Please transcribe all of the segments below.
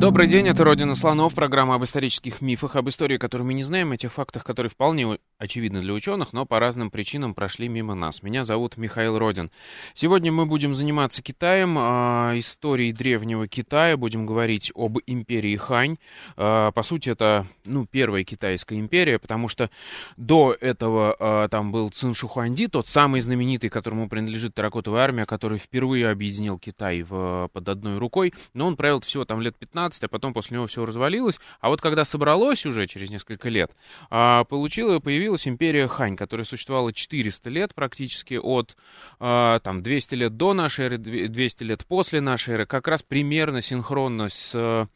Добрый день, это «Родина слонов», программа об исторических мифах, об истории, которую мы не знаем, о тех фактах, которые вполне очевидны для ученых, но по разным причинам прошли мимо нас. Меня зовут Михаил Родин. Сегодня мы будем заниматься Китаем, э, историей древнего Китая, будем говорить об империи Хань. Э, по сути, это ну, первая китайская империя, потому что до этого э, там был Цин Шухуанди, тот самый знаменитый, которому принадлежит терракотовая армия, который впервые объединил Китай в, под одной рукой, но он правил всего там лет 15 15, а потом после него все развалилось. А вот когда собралось уже через несколько лет, а, получила, появилась империя Хань, которая существовала 400 лет практически от а, там 200 лет до нашей эры, 200 лет после нашей эры, как раз примерно синхронно с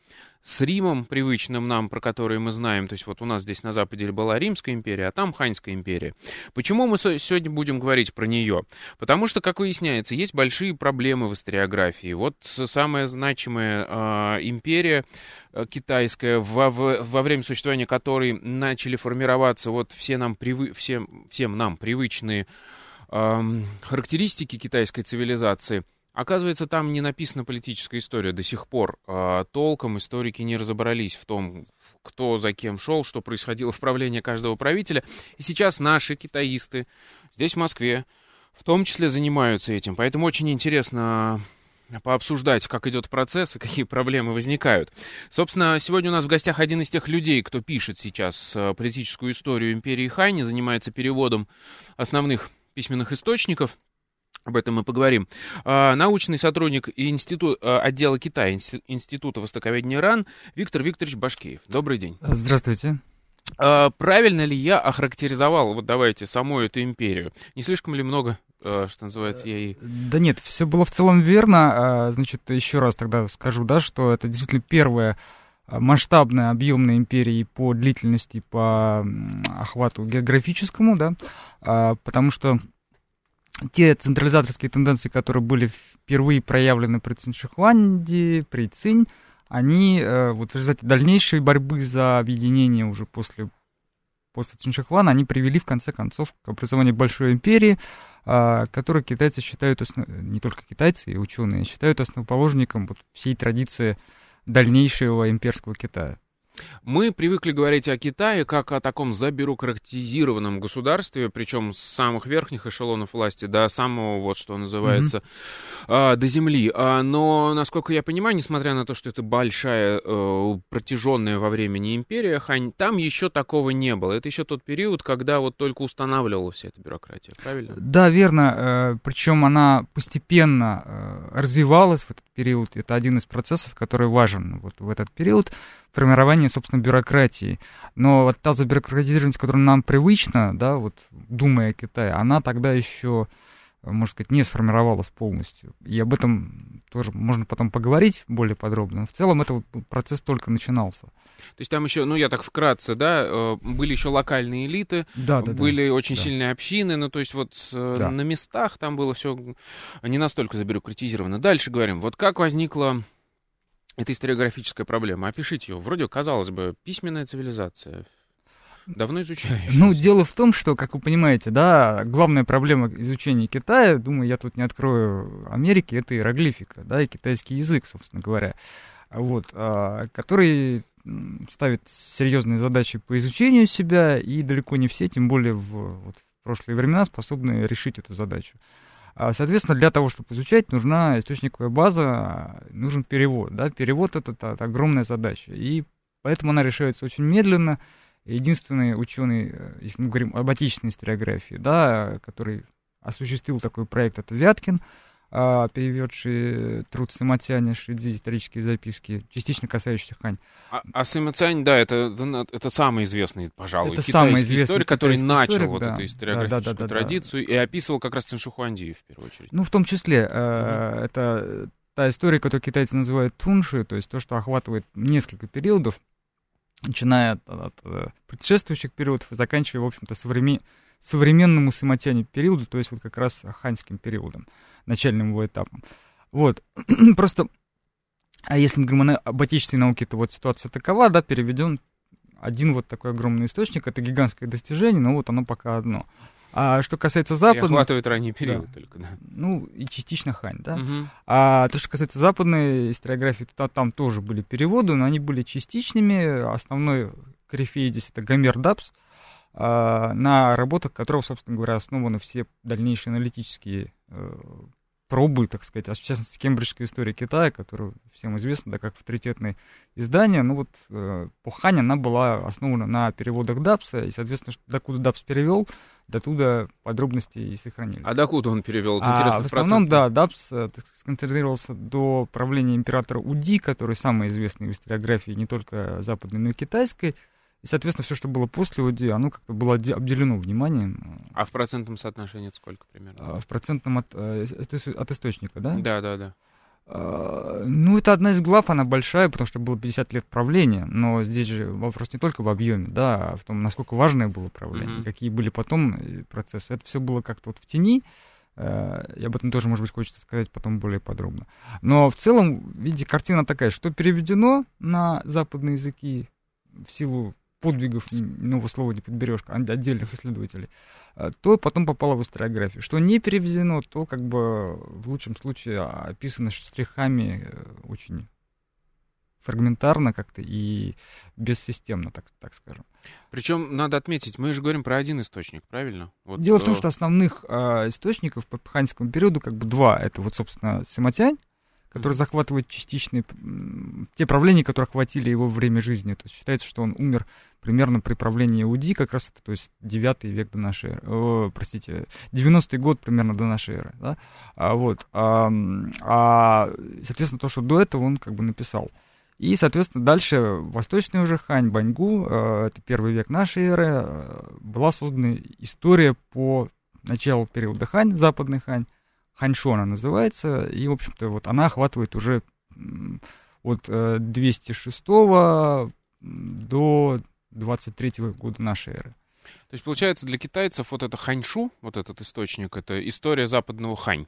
с Римом, привычным нам, про который мы знаем. То есть вот у нас здесь на Западе была Римская империя, а там Ханьская империя. Почему мы сегодня будем говорить про нее? Потому что, как выясняется, есть большие проблемы в историографии. Вот самая значимая э, империя э, китайская, во, во время существования которой начали формироваться вот все нам привы, всем, всем нам привычные характеристики китайской цивилизации – Оказывается, там не написана политическая история до сих пор. А, толком историки не разобрались в том, кто за кем шел, что происходило в правлении каждого правителя. И сейчас наши китаисты здесь, в Москве, в том числе занимаются этим. Поэтому очень интересно пообсуждать, как идет процесс и какие проблемы возникают. Собственно, сегодня у нас в гостях один из тех людей, кто пишет сейчас э, политическую историю империи Хайни, занимается переводом основных письменных источников. Об этом мы поговорим. А, научный сотрудник институт, а, отдела Китая Института Востоковедения РАН Виктор Викторович Башкеев. Добрый день. Здравствуйте. А, правильно ли я охарактеризовал, вот давайте, саму эту империю? Не слишком ли много, что называется, я и... Да нет, все было в целом верно. Значит, еще раз тогда скажу, да, что это действительно первая масштабная объемная империя по длительности, по охвату географическому, да, потому что те централизаторские тенденции, которые были впервые проявлены при Циншихуанде, при Цинь, они э, вот в результате дальнейшей борьбы за объединение уже после, после Циншихуана, они привели в конце концов к образованию большой империи, э, которую китайцы считают, основ... не только китайцы и ученые, считают основоположником вот всей традиции дальнейшего имперского Китая. Мы привыкли говорить о Китае как о таком забюрократизированном государстве, причем с самых верхних эшелонов власти до самого, вот что называется, mm-hmm. до земли. А, но, насколько я понимаю, несмотря на то, что это большая, э, протяженная во времени империя, Хань, там еще такого не было. Это еще тот период, когда вот только устанавливалась вся эта бюрократия, правильно? Да, верно. Э, причем она постепенно э, развивалась в этот период. Это один из процессов, который важен вот в этот период формирование, собственно, бюрократии. Но вот та забюрократизированность, которая нам привычна, да, вот думая о Китае, она тогда еще, можно сказать, не сформировалась полностью. И об этом тоже можно потом поговорить более подробно. Но в целом этот процесс только начинался. То есть там еще, ну я так вкратце, да, э, были еще локальные элиты, да, да, были да, очень да. сильные общины, ну то есть вот э, да. на местах там было все не настолько забюрократизировано. Дальше говорим, вот как возникла это историографическая проблема. Опишите ее. Вроде, казалось бы, письменная цивилизация. Давно изучаешь. Ну, дело в том, что, как вы понимаете, да, главная проблема изучения Китая, думаю, я тут не открою Америки, это иероглифика, да, и китайский язык, собственно говоря, вот, а, который ставит серьезные задачи по изучению себя, и далеко не все, тем более в, вот, в прошлые времена, способны решить эту задачу. А, соответственно, для того, чтобы изучать, нужна источниковая база, нужен перевод. Да? Перевод это, это, огромная задача. И поэтому она решается очень медленно. Единственный ученый, э, если мы говорим об отечественной историографии, да, который осуществил такой проект, это Вяткин а, переведший труд Самотяня Шидзи, исторические записки, частично касающиеся Хань. А, а Самотянь, да, это, это самый известный, пожалуй, это китайский самый известный историк, который начал историк, вот да, эту историографическую да, да, да, традицию да. и описывал как раз Циншухуанди в первую очередь. Ну, в том числе, э, mm это та история, которую китайцы называют тунши, то есть то, что охватывает несколько периодов, начиная от, от, от предшествующих периодов и заканчивая, в общем-то, современ... современному Самотяне периоду, то есть вот как раз ханьским периодом начальным его этапом. Вот, просто, а если мы говорим об отечественной науке, то вот ситуация такова, да, переведен один вот такой огромный источник, это гигантское достижение, но вот оно пока одно. А что касается западной... И охватывает ранний период да. только, да. Ну, и частично Хань, да. Угу. А то, что касается западной историографии, то там тоже были переводы, но они были частичными. Основной корифей здесь это Гомер Дабс, а, на работах которого, собственно говоря, основаны все дальнейшие аналитические э, пробы, так сказать, а в частности, Кембриджская история Китая, которая всем известна, да, как авторитетное издание, ну вот э, по Хань она была основана на переводах Дабса, и, соответственно, докуда Дабс перевел, до туда подробности и сохранились. А докуда он перевел? Это а, в основном, да, Дабс э, сконцентрировался до правления императора Уди, который самый известный в историографии не только западной, но и китайской, и, соответственно, все, что было после ОДИ, оно как-то было обделено вниманием. А в процентном соотношении это сколько примерно? А в процентном от, э, от источника, да? Да, да, да. А, ну, это одна из глав, она большая, потому что было 50 лет правления, но здесь же вопрос не только в объеме, да, а в том, насколько важное было правление, mm-hmm. какие были потом э, процессы. Это все было как-то вот в тени, э, и об этом тоже, может быть, хочется сказать потом более подробно. Но в целом, видите, картина такая, что переведено на западные языки в силу подвигов, нового слова не подберешь, отдельных исследователей, а, то потом попало в историографию. Что не переведено, то как бы в лучшем случае описано штрихами э, очень фрагментарно как-то и бессистемно, так, так скажем. Причем надо отметить, мы же говорим про один источник, правильно? Вот, Дело в том, э, что основных э, источников по Пханскому периоду как бы два. Это вот, собственно, Симатянь, который захватывает частичные те правления, которые охватили его время жизни. То есть считается, что он умер примерно при правлении Уди, как раз это, то есть 9 век до нашей эры, о, простите, 90-й год примерно до нашей эры, да, а, вот, а, а, соответственно, то, что до этого он как бы написал. И, соответственно, дальше восточный уже Хань, Баньгу, э, это первый век нашей эры, э, была создана история по началу периода Хань, западный Хань, Ханьшона называется, и, в общем-то, вот она охватывает уже от 206 э, до 23 года нашей эры. То есть, получается, для китайцев вот это ханьшу, вот этот источник, это история западного хань.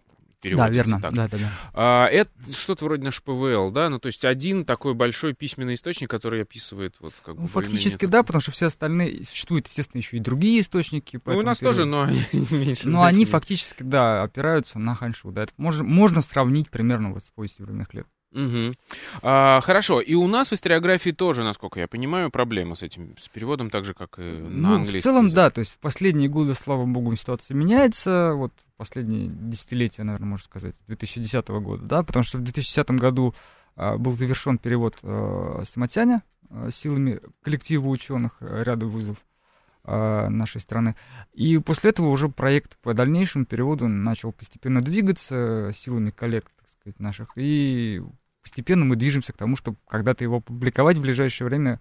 Да, верно. Так. Да, да, да. А, это что-то вроде наш ПВЛ, да? Ну, то есть один такой большой письменный источник, который описывает вот как ну, бы... Фактически, да, потому что все остальные... Существуют, естественно, еще и другие источники. Ну, у нас периоду. тоже, но меньше. Но они фактически, да, опираются на ханьшу, да. Это можно, можно сравнить примерно вот с повестью временных лет. Угу. А, хорошо. И у нас в историографии тоже, насколько я понимаю, проблемы с этим, с переводом, так же, как и на ну, английский. В целом, язык. да. То есть в последние годы, слава богу, ситуация меняется. Вот последние десятилетия, наверное, можно сказать, 2010 года, да, потому что в 2010 году а, был завершен перевод а, Самотяня а, силами коллектива ученых а, ряда вузов а, нашей страны. И после этого уже проект по дальнейшему переводу начал постепенно двигаться силами коллег, так сказать, наших. И постепенно мы движемся к тому, чтобы когда-то его публиковать в ближайшее время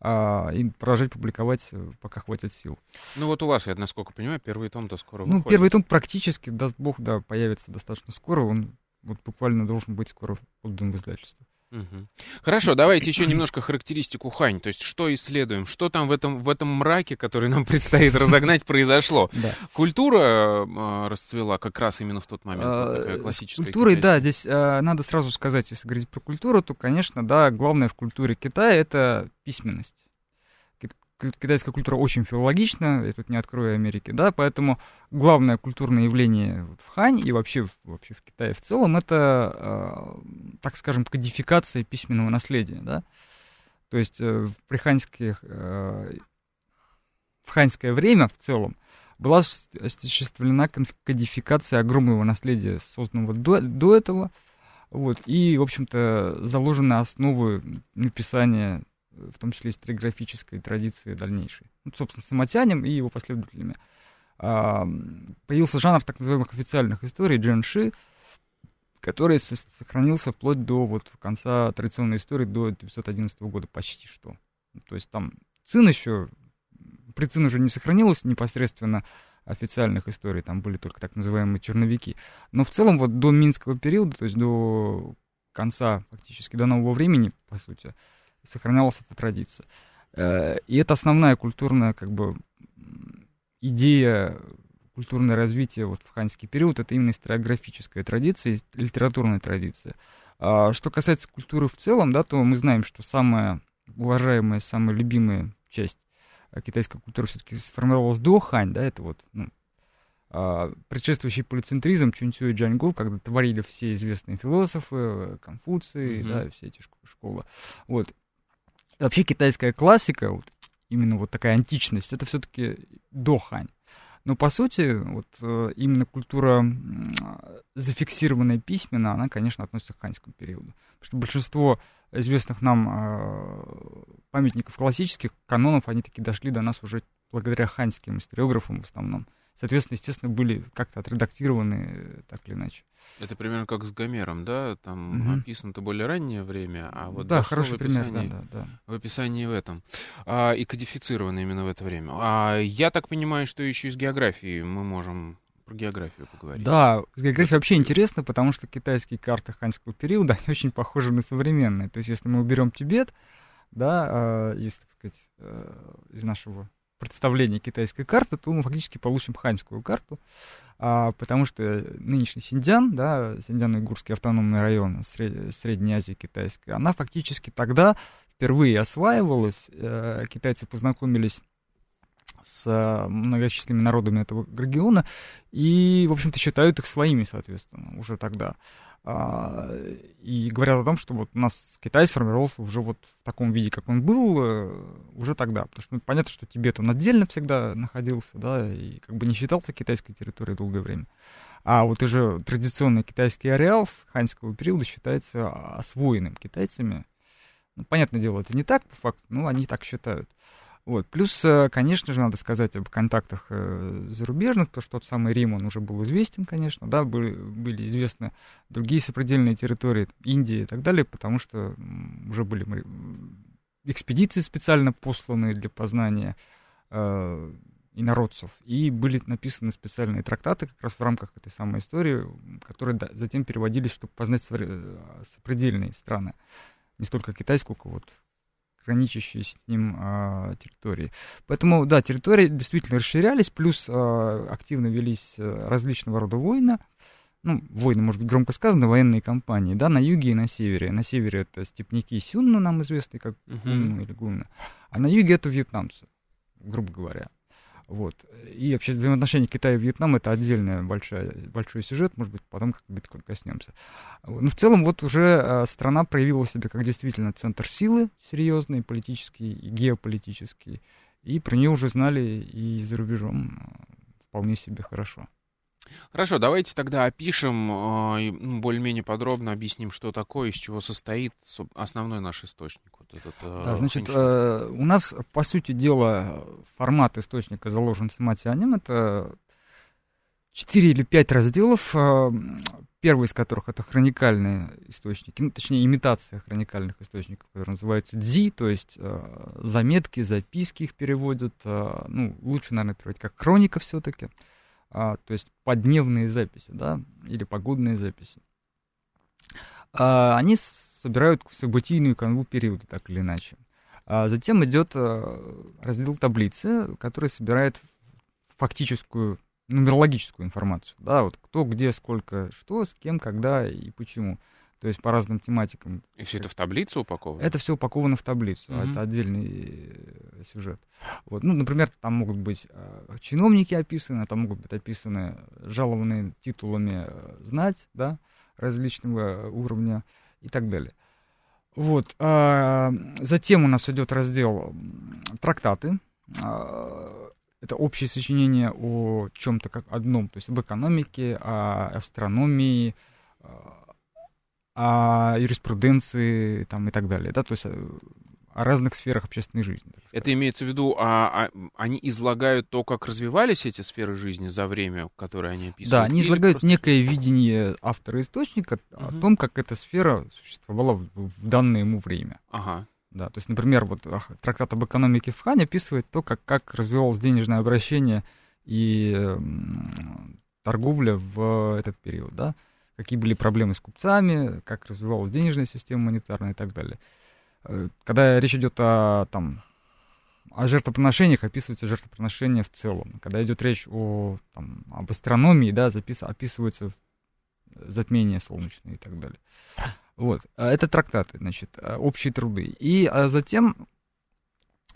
а, и продолжать публиковать, э, пока хватит сил. Ну вот у вас, я насколько понимаю, первый том-то скоро Ну, выходит. первый том практически, даст бог, да, появится достаточно скоро. Он вот буквально должен быть скоро отдан в издательство. Угу. Хорошо, давайте еще немножко характеристику Хань. То есть, что исследуем? Что там в этом, в этом мраке, который нам предстоит разогнать, произошло? Да. Культура э, расцвела как раз именно в тот момент. А, вот такая классическая. Культурой, да, здесь э, надо сразу сказать, если говорить про культуру, то, конечно, да, главное в культуре Китая это письменность китайская культура очень филологична, я тут не открою Америки, да, поэтому главное культурное явление в Хань и вообще, вообще в Китае в целом это, э, так скажем, кодификация письменного наследия, да. То есть э, в приханьских, э, в ханьское время в целом была осуществлена кодификация огромного наследия, созданного до, до этого, вот, и, в общем-то, заложены основы написания в том числе историографической традиции дальнейшей. Ну, собственно, Самотянем и его последователями. А, появился жанр так называемых официальных историй, джанши, который сохранился вплоть до вот, конца традиционной истории, до 1911 года почти что. То есть там Цин еще, при Цин уже не сохранилось непосредственно официальных историй, там были только так называемые черновики. Но в целом вот до Минского периода, то есть до конца фактически, до нового времени, по сути, сохранялась эта традиция. Э, и это основная культурная как бы идея культурное развитие вот в ханьский период, это именно историографическая традиция, литературная традиция. А что касается культуры в целом, да, то мы знаем, что самая уважаемая, самая любимая часть китайской культуры все-таки сформировалась до Хань, да, это вот ну, а, предшествующий полицентризм Чунцю и Джаньгу, когда творили все известные философы, Конфуции, mm-hmm. да, все эти школы. Вот. Вообще китайская классика, вот, именно вот такая античность, это все-таки до Хань. Но по сути, вот э, именно культура зафиксированная письменно, она, конечно, относится к ханьскому периоду. Потому что большинство известных нам э, памятников классических канонов, они таки дошли до нас уже благодаря ханьским историографам в основном соответственно, естественно, были как-то отредактированы э, так или иначе. Это примерно как с Гомером, да? Там угу. описано-то более раннее время, а вот да, хороший в описании, пример, да, да, да. в описании в этом. А, и кодифицировано именно в это время. А я так понимаю, что еще и с географией мы можем про географию поговорить. Да, с географией вообще интересно, потому что китайские карты ханьского периода, они очень похожи на современные. То есть, если мы уберем Тибет, да, э, из, так сказать, э, из нашего представление китайской карты, то мы фактически получим ханьскую карту, а, потому что нынешний Синьцзян, да, Синьцзян-Уйгурский автономный район Сред... Средней Азии китайской, она фактически тогда впервые осваивалась, э, китайцы познакомились с многочисленными народами этого региона и, в общем-то, считают их своими, соответственно, уже тогда. А, и говорят о том, что вот у нас Китай сформировался уже вот в таком виде, как он был э, уже тогда. Потому что ну, понятно, что Тибет он отдельно всегда находился, да, и как бы не считался китайской территорией долгое время. А вот уже традиционный китайский ареал с ханьского периода считается освоенным китайцами. Ну, понятное дело, это не так по факту, но они так считают. Вот. Плюс, э, конечно же, надо сказать об контактах э, зарубежных, потому что тот самый Рим, он уже был известен, конечно, да, были, были известны другие сопредельные территории, Индии и так далее, потому что уже были экспедиции специально посланные для познания э, инородцев, и были написаны специальные трактаты как раз в рамках этой самой истории, которые затем переводились, чтобы познать э, сопредельные страны, не столько китайскую, сколько вот граничащие с ним а, территории. Поэтому, да, территории действительно расширялись, плюс а, активно велись а, различного рода войны. Ну, войны, может быть, громко сказано, военные кампании, да, на юге и на севере. На севере это степники Сюнну, нам известные как uh-huh. или Гунна, а на юге это вьетнамцы, грубо говоря. Вот. И вообще взаимоотношения Китая и Вьетнама это отдельный большой, большой сюжет, может быть, потом как-нибудь коснемся. Но в целом вот уже а, страна проявила себя как действительно центр силы серьезный, политический и геополитический. И про нее уже знали и за рубежом а, вполне себе хорошо. Хорошо, давайте тогда опишем, э, ну, более-менее подробно объясним, что такое, из чего состоит основной наш источник. Вот этот, э, да, значит, э, у нас, по сути дела, формат источника заложен в Матианем. Это 4 или 5 разделов, первый из которых это хроникальные источники, ну, точнее, имитация хроникальных источников, которые называются дзи, то есть заметки, записки их переводят. Ну, лучше, наверное, переводить как хроника все-таки а, то есть подневные записи, да, или погодные записи, а, они собирают событийную канву периода, так или иначе. А затем идет а, раздел таблицы, который собирает фактическую нумерологическую информацию, да, вот кто, где, сколько, что, с кем, когда и почему то есть по разным тематикам. И все это в таблицу упаковано? Это все упаковано в таблицу, mm-hmm. это отдельный э, сюжет. Вот. Ну, например, там могут быть э, чиновники описаны, там могут быть описаны жалованные титулами э, знать, да, различного уровня и так далее. Вот. А, затем у нас идет раздел трактаты. А, это общее сочинение о чем-то как одном, то есть об экономике, о астрономии, о юриспруденции там, и так далее, да, то есть о разных сферах общественной жизни. Это имеется в виду, а, а они излагают то, как развивались эти сферы жизни за время, которое они описывают? Да, они излагают просто... некое видение автора источника угу. о том, как эта сфера существовала в, в данное ему время. Ага. Да, то есть, например, вот трактат об экономике в Хане описывает то, как, как развивалось денежное обращение и торговля в этот период, да какие были проблемы с купцами, как развивалась денежная система монетарная и так далее. Э, когда речь идет о, там, о жертвоприношениях, описывается жертвоприношение в целом. Когда идет речь о, там, об астрономии, да, запис, описываются затмения солнечные и так далее. Вот. А это трактаты, значит, э, общие труды. И а затем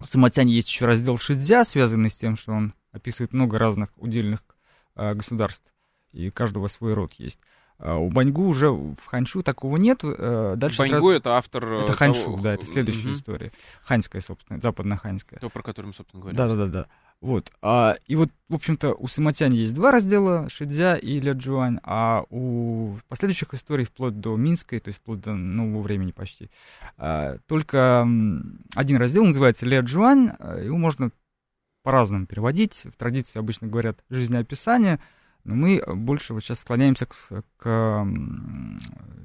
У Самотяне есть еще раздел Шидзя, связанный с тем, что он описывает много разных удельных э, государств, и у каждого свой род есть. А у Баньгу уже в Ханьшу такого нет. Э, дальше Баньгу сразу... это автор... э, Это Ханьшу, того- да, это следующая Мгм. история. Ханьская, собственно, западно-ханьская. То, про который мы, собственно говоря. Да, да, да, да. Вот. А, и вот, в общем-то, у Сыматяни есть два раздела, Шидзя и Ля Джуань, а у последующих историй, вплоть до Минской, то есть вплоть до нового времени почти, а, только один раздел называется Ля Джуань, а, его можно по-разному переводить. В традиции обычно говорят жизнеописание, но мы больше вот сейчас склоняемся к, к,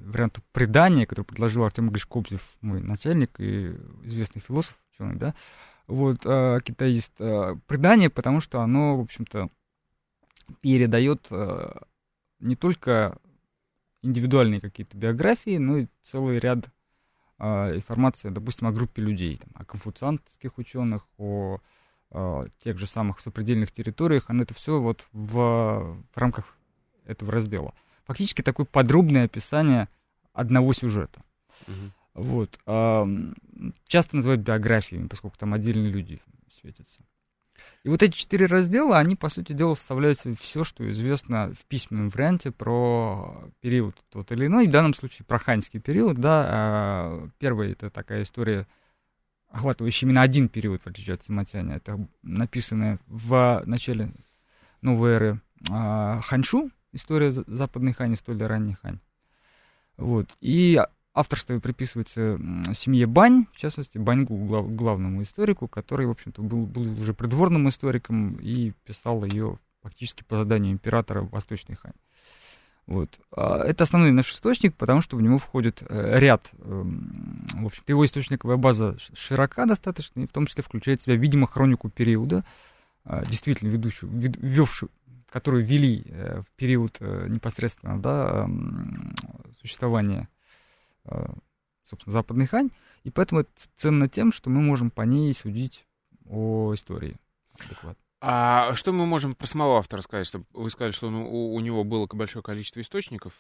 варианту предания, который предложил Артем Ильич Кобзев, мой начальник и известный философ, ученый, да, вот, э, китаист, э, предание, потому что оно, в общем-то, передает э, не только индивидуальные какие-то биографии, но и целый ряд э, информации, допустим, о группе людей, там, о конфуцианских ученых, о э, тех же самых сопредельных территориях, оно это все вот в, в рамках этого раздела. Фактически такое подробное описание одного сюжета. Мгм. Вот. Часто называют биографиями, поскольку там отдельные люди светятся. И вот эти четыре раздела, они, по сути дела, составляют все, что известно в письменном варианте про период тот или иной, в данном случае про ханьский период, да, а, первый это такая история, охватывающая именно один период, в отличие от Самотяня, это написанное в начале новой эры а, Ханьшу, история за- западной Хань, история ранней Хань. Вот. И авторство приписывается семье Бань, в частности, Баньгу, глав- главному историку, который, в общем-то, был, был уже придворным историком и писал ее фактически по заданию императора Восточной Хань. Вот. А Это основной наш источник, потому что в него входит э, ряд, эм, в общем-то, его источниковая база широка достаточно, и в том числе включает в себя, видимо, хронику периода, а, действительно ведущую, вед- вевшую, которую вели э, в период э, непосредственно да, существования, собственно, Западной Хань, и поэтому это ценно тем, что мы можем по ней судить о истории. адекватно. А что мы можем про самого автора сказать? Чтобы вы сказали, что он- у, у него было большое количество источников.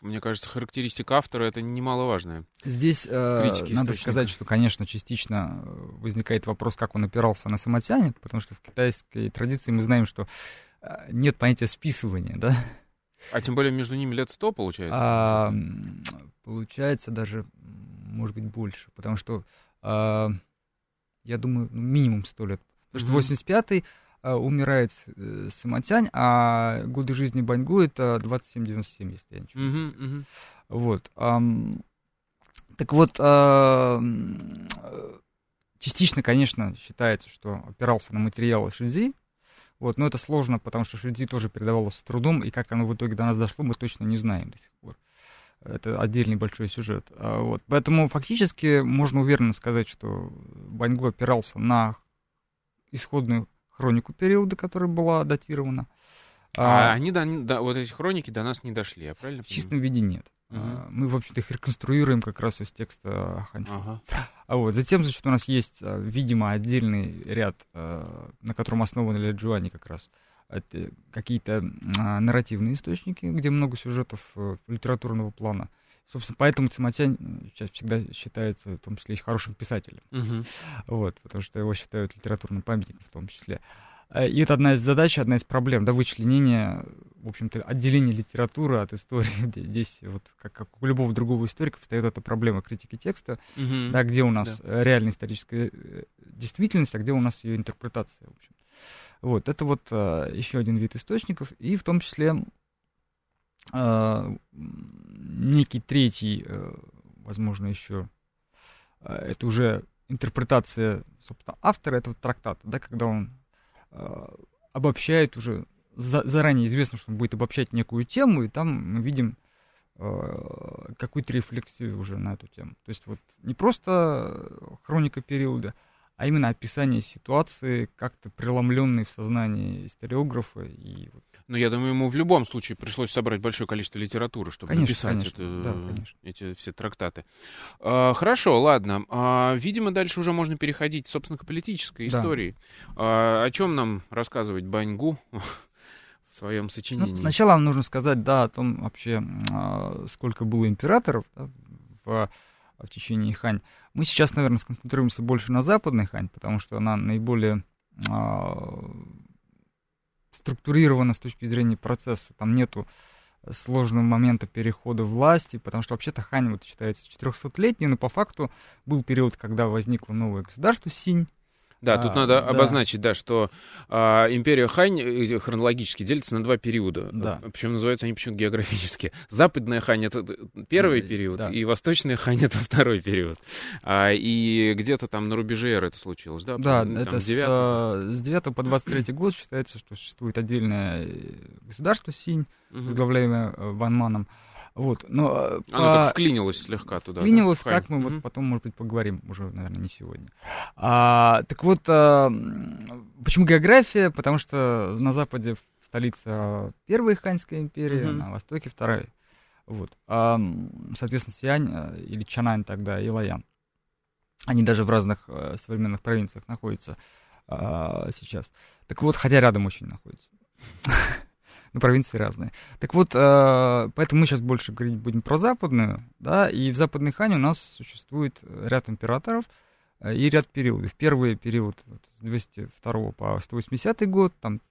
Мне кажется, характеристика автора это немаловажная. Здесь э, надо сказать, что, конечно, частично э, возникает вопрос, как он опирался на самотяне, потому что в китайской традиции мы знаем, что э, нет понятия списывания, да, А тем более между ними лет сто, получается. А, получается даже, может быть, больше, потому что, а, я думаю, ну, минимум сто лет. Потому что Мгм. 85-й а, умирает э, Самотянь, а годы жизни Баньгу это 27-97, если я ничего не Мгм, мгм. вот. так вот, э, частично, конечно, считается, что опирался на материалы Шидзи. Вот, но это сложно, потому что Шидзи тоже передавалось с трудом, и как оно в итоге до нас дошло, мы точно не знаем до сих пор. Это отдельный большой сюжет. А, Вот. Поэтому фактически можно уверенно сказать, что Баньгу опирался на исходную хронику периода, которая была датирована. А А, они, до, до- вот эти хроники до нас не дошли, я правильно в понимаю? чистом виде нет. А, Мы, в общем-то, их реконструируем как раз из текста Ханчжоу. Ага. А вот затем, значит, у нас есть, а, видимо, отдельный ряд, а, на котором основаны Ля Джуани как раз. Это какие-то нарративные источники, где много сюжетов э, литературного плана. Собственно, поэтому м, сейчас всегда считается, в том числе, и хорошим писателем. Мгм. Вот, потому что его считают литературным памятником в том числе. Э, И это одна из задач, одна из проблем, да, вычленение, в общем-то, отделение литературы от истории. Здесь, вот, как, как у любого другого историка, встает эта проблема критики текста, Мгм. да, где у нас э, реальная историческая э, действительность, а где у нас ее интерпретация, в общем. Вот, это вот э, еще один вид источников, и в том числе э, некий третий, э, возможно, еще, э, это уже интерпретация, собственно, автора этого трактата, да, когда он э, обобщает уже, за- заранее известно, что он будет обобщать некую тему, и там мы видим какую-то рефлексию уже на эту тему. То есть вот не просто хроника периода, а именно описание ситуации, как-то преломленной в сознании историографа. И вот, Ну, я думаю, ему в любом случае пришлось собрать большое количество литературы, чтобы Конечно, написать конечно, это, да, конечно. эти все трактаты. А, хорошо, ладно. А, видимо, дальше уже можно переходить, собственно, к политической Да. истории. А, о чем нам рассказывать Баньгу в своем ну, сочинении? сначала нам нужно сказать, да, о том вообще, а, сколько было императоров да, в в течение Хань. Мы сейчас, наверное, сконцентрируемся больше на западной Хань, потому что она наиболее а, структурирована с точки зрения процесса. Там нету сложного момента перехода власти, потому что вообще-то Хань вот считается 400-летней, но по факту был период, когда возникло новое государство Синь, да, тут а, надо да. обозначить, да, что а, империя Хань э, хронологически делится на два периода. Да. Причем называются они почему-то географически. Западная Хань это первый да, период, да. и Восточная Хань это второй период. А, и где-то там на рубеже эры это случилось, да? Да, там, это 9... с, а, с 9 по 23 год считается, что существует отдельное э, государство Синь, возглавляемое э, Ван Маном. Вот, но, Оно по... так вклинилось слегка туда. Вклинилось, да? как мы вот потом, может быть, поговорим, уже, наверное, не сегодня. А, так вот, а, почему география? Потому что на западе столица первая Ханьская империя, mm-hmm. на востоке вторая. Вот. А, соответственно, Сиань э, или Чанань тогда и Лаян. Они даже в разных а, современных провинциях находятся а, сейчас. Так вот, хотя рядом очень находятся. ну, провинции разные. Так вот, э, поэтому мы сейчас больше говорить будем про западную, да, и в западной Хане у нас существует ряд императоров э, и ряд периодов. Первый период с 202 по 180 год, там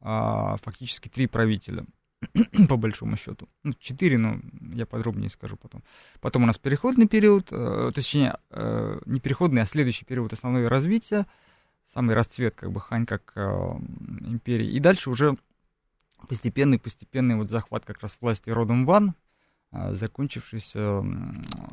а, фактически три правителя, по большому счету. Ну, четыре, но я подробнее скажу потом. Потом у нас переходный период, э, точнее, не переходный, а следующий период основное развитие, самый расцвет, как бы, Хань как э, империи. И дальше уже постепенный-постепенный вот захват как раз власти родом Ван, а, закончившийся...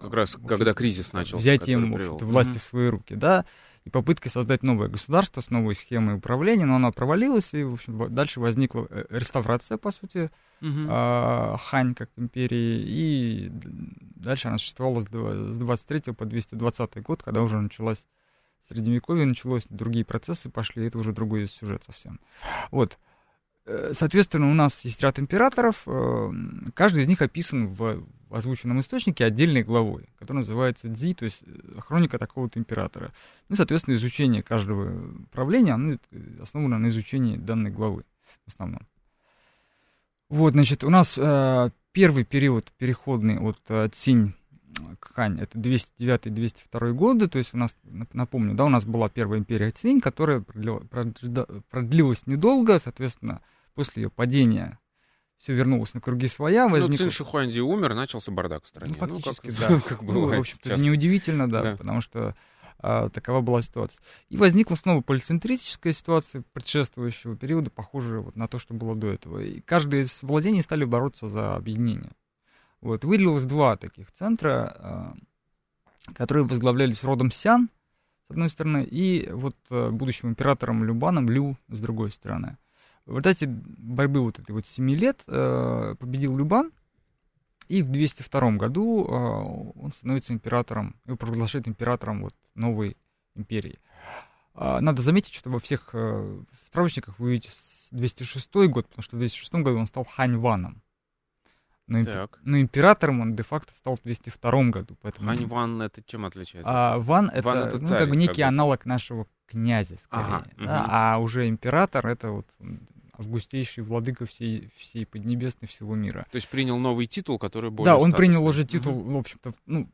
Как раз когда кризис начался. Взятием власти mm-hmm. в свои руки, да, и попыткой создать новое государство с новой схемой управления, но она провалилась, и, в общем, дальше возникла э, реставрация, по сути, mm-hmm. Хань как империи, и дальше она существовала с 23 по 220 год, когда уже началась Средневековье, началось, другие процессы пошли, это уже другой сюжет совсем. Вот. Э, соответственно, у нас есть ряд императоров, э, каждый из них описан в озвученном источнике отдельной главой, которая называется Дзи, то есть э, хроника такого-то императора. Ну, соответственно, изучение каждого правления, оно основано на изучении данной главы в основном. Вот, значит, у нас первый период переходный от Цинь к Хань, это 209-202 годы, то есть у нас, напомню, да, у нас была первая империя Цинь, которая продлилась недолго, соответственно, после ее падения все вернулось на круги своя. Возник... Ну, Цин Шихуанди умер, начался бардак в стране. Ну, фактически, ну, как, да. Как ну, в общем-то, неудивительно, да, да, потому что а, такова была ситуация. И возникла снова полицентрическая ситуация предшествующего периода, похожая вот на то, что было до этого. И каждое из владений стали бороться за объединение. Вот, выделилось два таких центра, а, которые возглавлялись родом Сян, с одной стороны, и вот а, будущим императором Любаном Лю с другой стороны. В результате борьбы вот этой вот 7 лет э, победил Любан, и в 202 году э, он становится императором, и провозглашает императором вот новой империи. Э, надо заметить, что во всех э, справочниках вы видите 206 год, потому что в 206 году он стал Ханьваном. Но, так. но императором он де-факто стал в 202 году. Поэтому... Хань Ван это чем отличается? А, Ван это, Ван это царь, ну, как бы некий как бы. аналог нашего князя, скорее. Ага, да? угу. А уже император это вот августейший владыка всей, всей Поднебесной, всего мира. То есть принял новый титул, который более Да, он статусный. принял уже титул, угу. в общем-то, ну,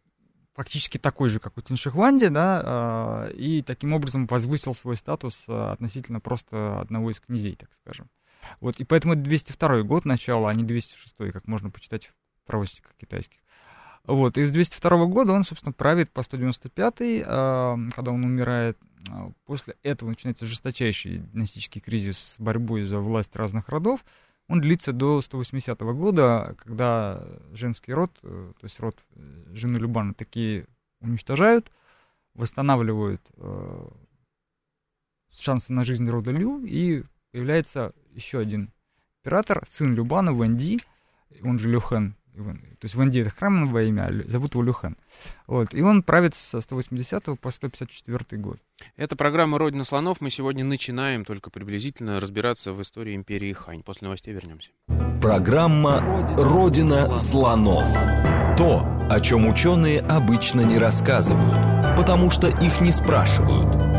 фактически такой же, как у Тиншихванди, да, а, и таким образом возвысил свой статус а, относительно просто одного из князей, так скажем. Вот, и поэтому это 202 год начала, а не 206, как можно почитать в правосниках китайских. Вот, и с 202 года он, собственно, правит по 195, когда он умирает. А, после этого начинается жесточайший династический кризис с борьбой за власть разных родов. Он длится до 180 года, когда женский род, э, то есть род э, жены Любана, такие уничтожают, восстанавливают э, шансы на жизнь рода Лю, и появляется еще один император, сын Любана, Ванди, он же Люхэн, то есть Ванди это храмовое имя, а зовут его Люхан. Вот. И он правит со 180 по 154 год. Это программа «Родина слонов». Мы сегодня начинаем только приблизительно разбираться в истории империи Хань. После новостей вернемся. Программа «Родина слонов». То, о чем ученые обычно не рассказывают, потому что их не спрашивают –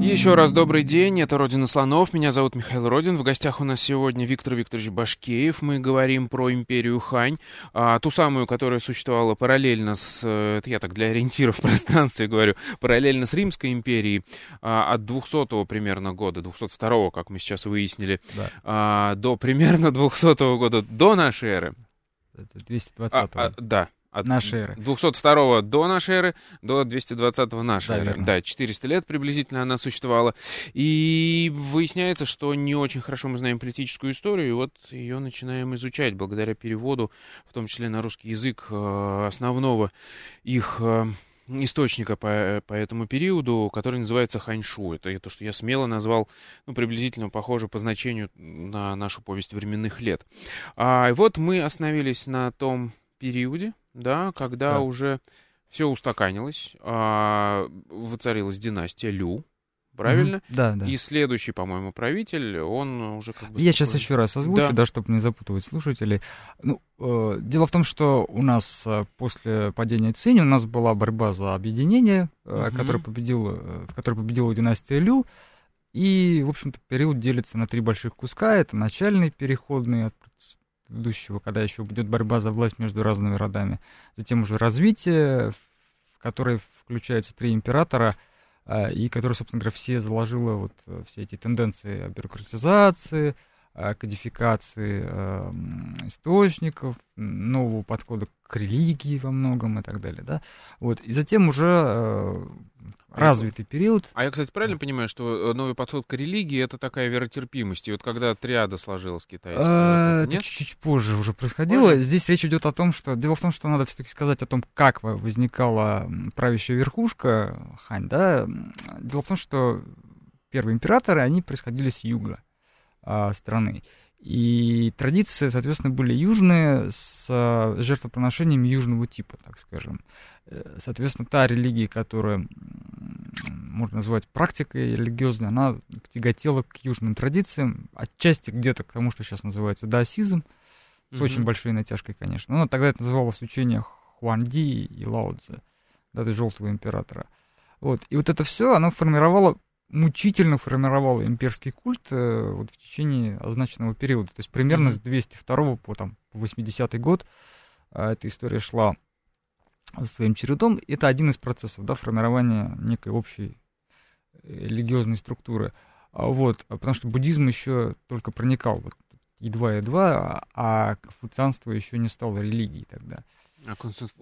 Еще раз добрый день, это «Родина слонов», меня зовут Михаил Родин, в гостях у нас сегодня Виктор Викторович Башкеев, мы говорим про империю Хань, а, ту самую, которая существовала параллельно с, э, это я так для ориентира в пространстве говорю, параллельно с Римской империей а, от 200 примерно года, 202 как мы сейчас выяснили, да. а, до примерно 200 года до нашей эры. 220 а, а, Да, от нашей эры. 202 до нашей эры до 220 нашей да, эры. Верно. Да, 400 лет приблизительно она существовала. И выясняется, что не очень хорошо мы знаем политическую историю, и вот ее начинаем изучать благодаря переводу, в том числе на русский язык, э, основного их э, источника по, по этому периоду, который называется Ханьшу. Это то, что я смело назвал, ну, приблизительно похоже по значению на нашу повесть временных лет. А, и вот мы остановились на том периоде, да, когда да. уже все устаканилось, а, воцарилась династия Лю, правильно? Mm-hmm. Да, да. И следующий, по-моему, правитель, он уже как бы... Я сейчас еще раз озвучу, да, да чтобы не запутывать слушателей. Ну, э, дело в том, что у нас э, после падения Цинь у нас была борьба за объединение, э, mm-hmm. которая победила, э, в которой победила династия Лю, и, в общем-то, период делится на три больших куска. Это начальный, переходный от предыдущего, когда еще будет борьба за власть между разными родами. Затем уже развитие, в которое включаются три императора, а, и которое, собственно говоря, все заложило вот э, все эти тенденции бюрократизации, кодификации а, источников, нового подхода к религии во многом и так далее, да. Вот, и затем уже э, развитый период. А я, кстати, правильно понимаю, что э, новый подход к религии это такая веротерпимость, и вот когда триада сложилась китайская. Это чуть-чуть позже уже происходило. Позже? Здесь речь идет о том, что дело в том, что надо все-таки сказать о том, как возникала правящая верхушка Хань, да. Дело в том, что первые императоры, они происходили с юга а, страны. И традиции, соответственно, были южные, с а, жертвоприношениями южного типа, так скажем. Э, соответственно, та религия, которая можно назвать практикой религиозной, она тяготела к южным традициям, отчасти где-то к тому, что сейчас называется даосизм, с mm-hmm. очень большой натяжкой, конечно. Но тогда это называлось учение Хуанди и Лао Цзэ, да, желтого императора. Вот. И вот это все, оно формировало мучительно формировало имперский культ э, вот в течение означенного периода. То есть примерно с 202 по, там, 80 год э, эта история шла своим чередом. Это один из процессов да, формирования некой общей э, религиозной структуры. А вот, а потому что буддизм еще только проникал вот, едва-едва, а конфуцианство еще не стало религией тогда. А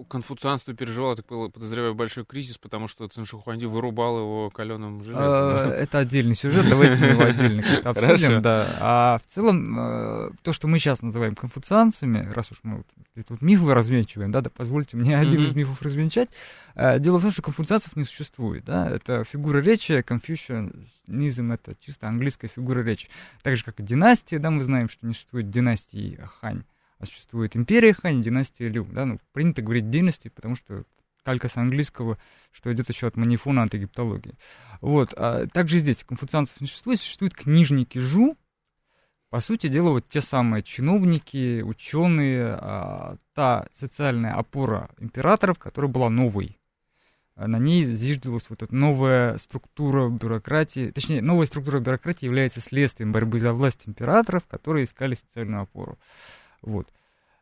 конфуцианство переживало, так подозреваю, большой кризис, потому что Циншихуанди вырубал его каленым железом. А, это отдельный сюжет, давайте мы его отдельно обсудим. Да. А в целом, э, то, что мы сейчас называем конфуцианцами, раз уж мы тут мифы развенчиваем, да, да позвольте мне один из мифов развенчать. Э, дело в том, что конфуцианцев не существует, да, это фигура речи, конфьюшнизм — это чисто английская фигура речи. Так же, как и династия, да, мы знаем, что не существует династии Хань а существует империя Хань, династия Лю. Да? Ну, принято говорить династии, потому что калька с английского, что идет еще от манифуна, от египтологии. Вот. А также здесь конфуцианцев не существует, существуют книжники Жу, по сути дела, вот те самые чиновники, ученые, а, та социальная опора императоров, которая была новой. На ней зиждилась вот эта новая структура бюрократии, точнее, новая структура бюрократии является следствием борьбы за власть императоров, которые искали социальную опору. Вот.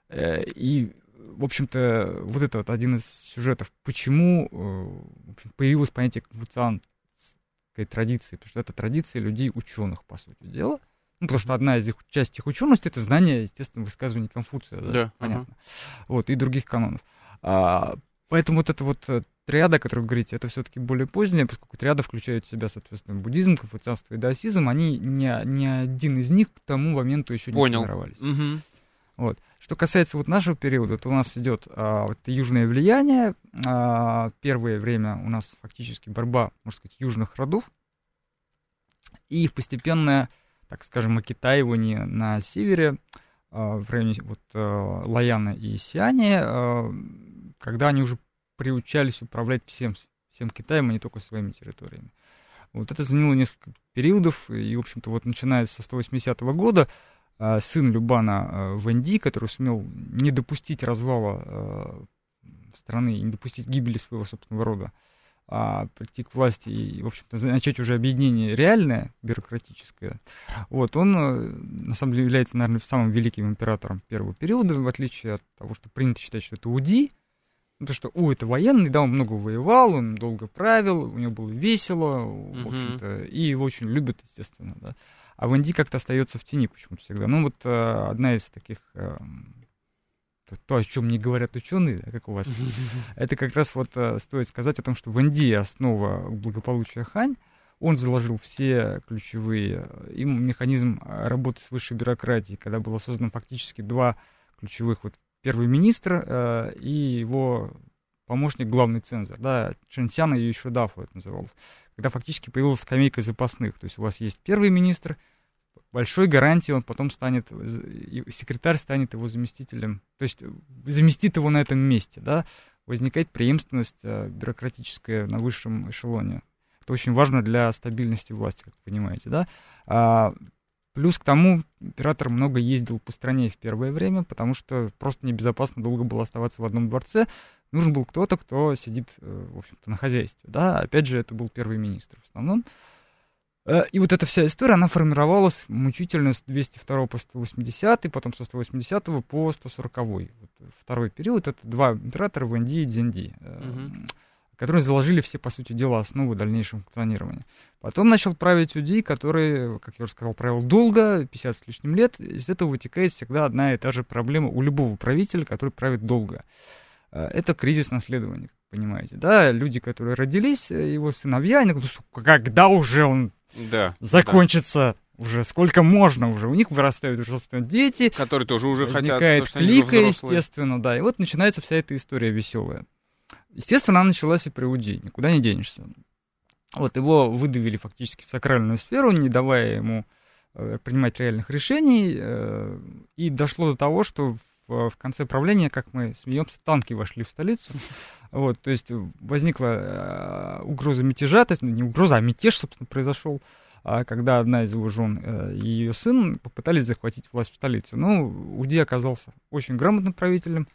Э, и, в общем-то, вот это вот один из сюжетов, почему э, общем, появилось понятие конфуцианской традиции, потому что это традиция людей ученых, по сути дела. Ну, потому что одна из их частей их учености это знание, естественно, высказываний Конфуция, да, да понятно. Uh-huh. Вот, и других канонов. А, поэтому вот эта вот э, триада, о которой вы говорите, это все-таки более поздняя, поскольку триада включает в себя, соответственно, буддизм, конфуцианство и даосизм, они не, ни один из них к тому моменту еще не Понял. сформировались. Угу. Вот. Что касается вот нашего периода, то у нас идет а, вот, южное влияние. А, первое время у нас фактически борьба, можно сказать, южных родов. И постепенное, так скажем, окитаивание на севере, а, в районе вот, а, Лаяна и Сиани, а, когда они уже приучались управлять всем, всем Китаем, а не только своими территориями. Вот это заняло несколько периодов, и, в общем-то, вот начиная со 180 года а, сын Любана а, Венди, который сумел не допустить развала а, страны не допустить гибели своего собственного рода, а, прийти к власти и, в общем-то, начать уже объединение реальное, бюрократическое, вот, он, э, на самом деле, является, наверное, самым великим императором первого периода, в отличие от того, что принято считать, что это Уди, потому что У это военный, да, он много воевал, он долго правил, у него было весело, в общем-то, и его очень любят, естественно, да. А Венди как-то остается в тени почему-то всегда. Ну, вот э, одна из таких э, то, о чем не говорят ученые, да, как у вас, это как раз вот э, стоит сказать о том, что Венди основа благополучия Хань, он заложил все ключевые, э, им механизм э, работы с высшей бюрократией, когда было создано фактически два ключевых, вот первый министр э, и его помощник, главный цензор, да, Чэнсян и еще Дафу это называлось, когда фактически появилась скамейка запасных, то есть у вас есть первый министр, большой гарантией он потом станет, секретарь станет его заместителем, то есть заместит его на этом месте, да, возникает преемственность э, бюрократическая на высшем эшелоне. Это очень важно для стабильности власти, как вы понимаете, да. А, плюс к тому, император много ездил по стране в первое время, потому что просто небезопасно долго было оставаться в одном дворце. Нужен был кто-то, кто сидит, э, в общем-то, на хозяйстве, да. Опять же, это был первый министр в основном. Э, и вот эта вся история, она формировалась мучительно с 202 по 180, потом со 180 по 140. Вот второй период — это два императора, Венди и Дзенди, угу. Которые заложили все, по сути дела, основы дальнейшего функционирования. Потом начал править Уди, который, как я уже сказал, правил долго, 50 с лишним лет. Из этого вытекает всегда одна и та же проблема у любого правителя, который правит долго. Э, это кризис наследования, понимаете, да, люди, которые родились, его сыновья, они говорят, когда уже он да, закончится да. уже сколько можно уже. У них вырастают уже, собственно, дети. Которые тоже уже хотят, потому что клика, естественно, да. И вот начинается вся эта история веселая. Естественно, она началась и при Уди, никуда не денешься. Вот его выдавили фактически в сакральную сферу, не давая ему э, принимать реальных решений. Э, и дошло до того, что в, в конце правления, как мы смеемся, танки вошли в столицу. Вот, то есть возникла э, угроза мятежа, то есть ну, не угроза, а мятеж, собственно, произошел, э, когда одна из его жен э, и ее сын попытались захватить власть в столице. Ну, Уди оказался очень грамотным правителем.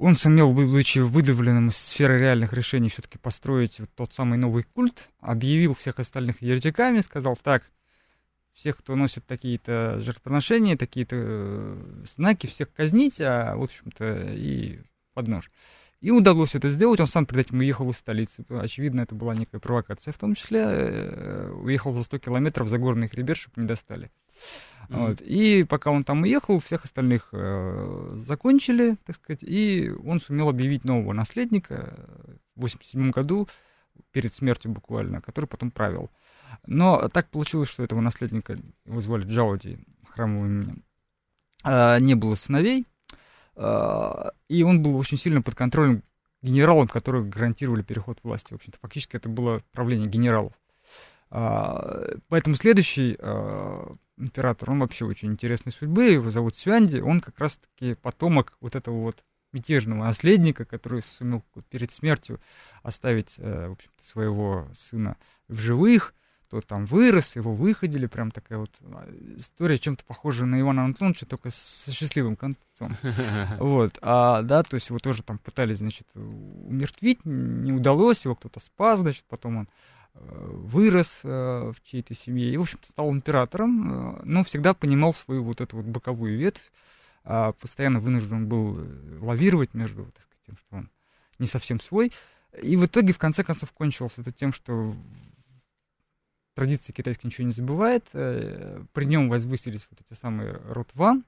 Он сумел, будучи выдавленным из сферы реальных решений, все-таки построить вот тот самый новый культ, объявил всех остальных еретиками, сказал, так, всех, кто носит такие-то жертвоприношения, такие-то э, знаки, всех казнить, а, в общем-то, и под нож. И удалось это сделать, он сам перед этим уехал из столицы. Очевидно, это была некая провокация, в том числе э, уехал за 100 километров за горный хребет, чтобы не достали. Mm-hmm. Вот. И пока он там уехал, всех остальных э, закончили, так сказать, и он сумел объявить нового наследника в 87 году, перед смертью буквально, который потом правил. Но так получилось, что этого наследника его звали Джауди, храмовым именем. А, не было сыновей, а, и он был очень сильно под контролем генералом, которые гарантировали переход власти. В общем-то, фактически это было правление генералов. А, поэтому следующий император, он вообще очень интересной судьбы, его зовут Сюанди, он как раз-таки потомок вот этого вот мятежного наследника, который сумел перед смертью оставить, э, в общем своего сына в живых, кто там вырос, его выходили, прям такая вот а, история, чем-то похожая на Ивана Антоновича, только со счастливым концом. Вот, а, да, то есть его тоже там пытались, значит, умертвить, не удалось, его кто-то спас, значит, потом он вырос э, в чьей-то семье и, в общем-то, стал императором, э, но всегда понимал свою вот эту вот боковую ветвь, э, постоянно вынужден был лавировать между, так сказать, тем, что он не совсем свой, и в итоге, в конце концов, кончилось это тем, что традиции китайской ничего не забывает. Э, при нем возвысились вот эти самые род Ван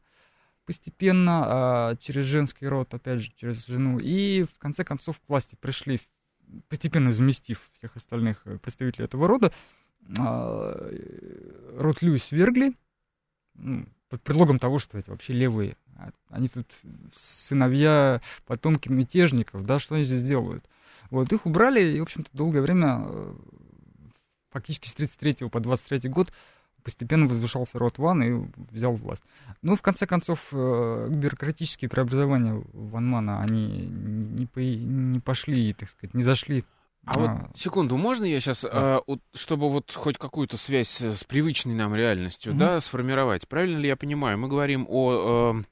постепенно, а через женский род, опять же, через жену. И в конце концов к власти пришли, постепенно заместив всех остальных э, представителей этого рода, а, род Льюис свергли, ну, под предлогом того, что эти вообще левые. А они тут сыновья, потомки мятежников, да, что они здесь делают? Вот, их убрали, и, в общем-то, долгое время э, фактически с 33 по 23 год постепенно возвышался род Ван и взял власть. Но в конце концов э, бюрократические преобразования Ванмана, они не, по, не пошли, так сказать, не зашли а, а вот секунду, можно я сейчас, да. э, чтобы вот хоть какую-то связь с привычной нам реальностью, mm-hmm. да, сформировать? Правильно ли я понимаю? Мы говорим о э,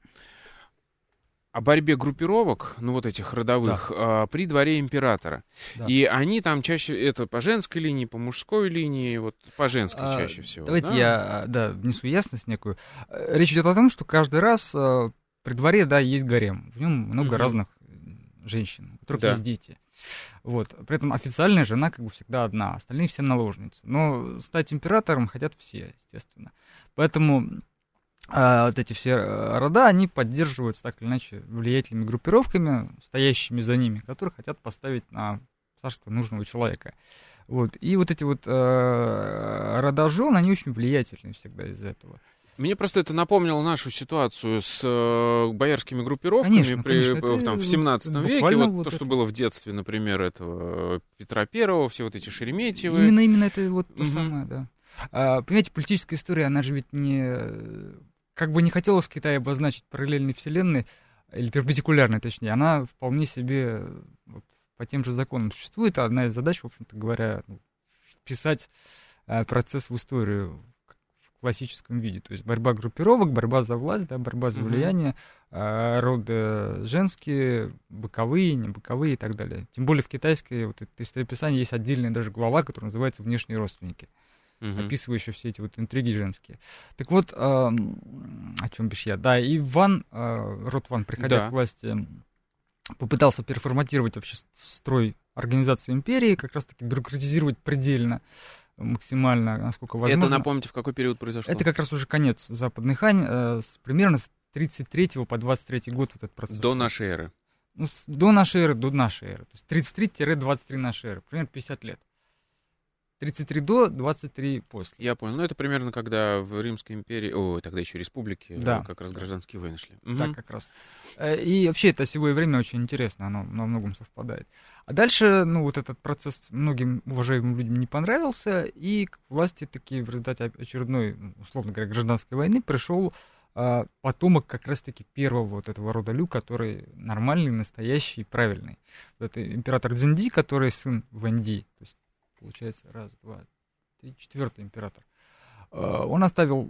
о борьбе группировок, ну вот этих родовых, да. при дворе императора. Да. И они там чаще, это по женской линии, по мужской линии, вот по женской а, чаще всего. Давайте да? я да, внесу ясность некую. Речь идет о том, что каждый раз э, при дворе, да, есть гарем. В нем много угу. разных женщин, у которых да. есть дети. Вот. При этом официальная жена как бы всегда одна, остальные все наложницы. Но стать императором хотят все, естественно. Поэтому а вот эти все э, рода, они поддерживаются так или иначе влиятельными группировками, стоящими за ними, которые хотят поставить на царство нужного человека. Вот. И вот эти вот э, рода жен, они очень влиятельны всегда из-за этого. Мне просто это напомнило нашу ситуацию с э, боярскими группировками конечно, при, конечно, там, в 17 веке. Вот, вот то, это... что было в детстве, например, этого Петра Первого, все вот эти Шереметьевы. Именно, именно это вот то угу. самое, да. А, понимаете, политическая история, она же ведь не как бы не хотелось Китай обозначить параллельной вселенной, или перпендикулярной, точнее, она вполне себе вот, по тем же законам существует. А одна из задач, в общем-то говоря, ну, вписать э, процесс в историю в классическом виде. То есть борьба группировок, борьба за власть, да, борьба за влияние, э, роды женские, боковые, не боковые и так далее. Тем более в китайской вот, истории есть отдельная даже глава, которая называется «Внешние родственники» угу. Описывающая все эти вот интриги женские. Так вот, э, о чем бишь я? Да, и Ван, э, Рот Ван, приходя да. к власти, попытался переформатировать вообще строй организации империи, как раз-таки бюрократизировать предельно максимально, насколько возможно. Это, напомните, в какой период произошло? Это как раз уже конец Западной Хань, э, с, примерно с 33 по 23 год вот этот процесс. До нашей эры. Ну, с, до нашей эры, до нашей эры. То есть 33-23 нашей эры, примерно 50 лет. 33 до, 23 после. Я понял. Ну, это примерно когда в Римской империи, о, тогда еще республики, да. как раз гражданские войны шли. Угу. Так, как раз. Э, и вообще это осевое время очень интересно, оно на многом совпадает. А дальше, ну, вот этот процесс многим уважаемым людям не понравился, и к власти таки в результате очередной, условно говоря, гражданской войны пришел а, потомок как раз-таки первого вот этого рода Лю, который нормальный, настоящий, правильный. Это император Дзинди, который сын Вэнди, то есть получается, раз, два, три, четвертый император. А, он оставил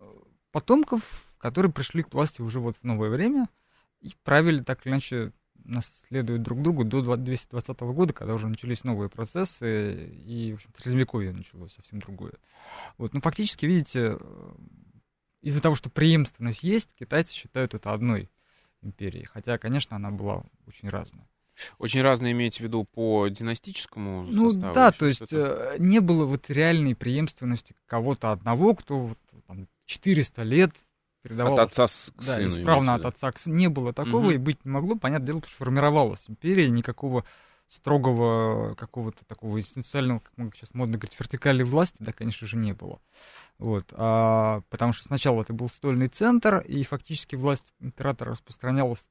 э, потомков, которые пришли к власти уже вот в новое время и правили так или иначе наследуют друг другу до 220 года, когда уже начались новые процессы, и, в общем-то, Средневековье началось совсем другое. Вот, ну, фактически, видите, э, из-за того, что преемственность есть, китайцы считают это одной империей, хотя, конечно, она была очень разная. Очень разные имеете в виду по династическому ну, составу? Да, то есть э, не было вот реальной преемственности кого-то одного, кто вот, там, 400 лет передавал... От отца к да, сыну. исправно от отца к сыну. Не было такого угу. и быть не могло. Понятное дело, что формировалась империя, никакого строгого какого-то такого институционального, как мы сейчас модно говорить, вертикали власти, да, конечно же, не было. Вот. А, потому что сначала это был стольный центр, и фактически власть императора распространялась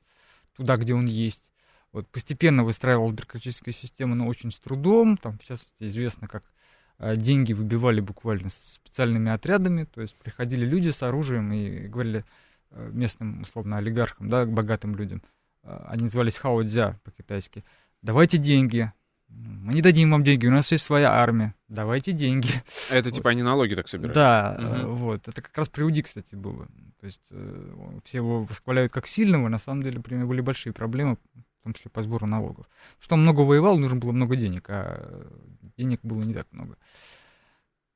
туда, где он есть. Вот постепенно выстраивалась бюрократическая система, но очень с трудом. Там, сейчас известно, как а, деньги выбивали буквально специальными отрядами, то есть приходили люди с оружием и говорили а, местным, условно, олигархам, да, богатым людям, а, они назывались хаодзя по-китайски, давайте деньги, мы не дадим вам деньги, у нас есть своя армия, давайте деньги. Это вот. типа они налоги так собирают? Да, угу. вот, это как раз при УДИ, кстати, было. То есть э, все его восхваляют как сильного, на самом деле были большие проблемы в том числе по сбору налогов. Что он много воевал, нужно было много денег, а денег было не так много.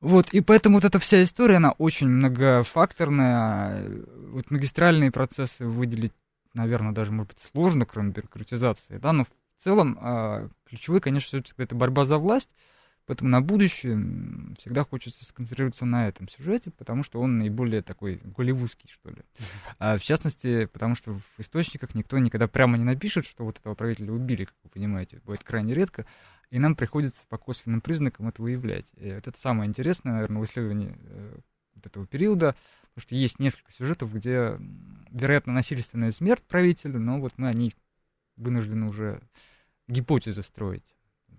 Вот, и поэтому вот эта вся история, она очень многофакторная. Вот магистральные процессы выделить, наверное, даже, может быть, сложно, кроме бюрократизации, да, но в целом а, ключевой, конечно, это борьба за власть, Поэтому на будущее всегда хочется сконцентрироваться на этом сюжете, потому что он наиболее такой голливудский, что ли. А в частности, потому что в источниках никто никогда прямо не напишет, что вот этого правителя убили, как вы понимаете. Бывает крайне редко. И нам приходится по косвенным признакам это выявлять. И вот это самое интересное, наверное, в исследовании э, вот этого периода, потому что есть несколько сюжетов, где, вероятно, насильственная смерть правителя, но вот мы о ней вынуждены уже гипотезы строить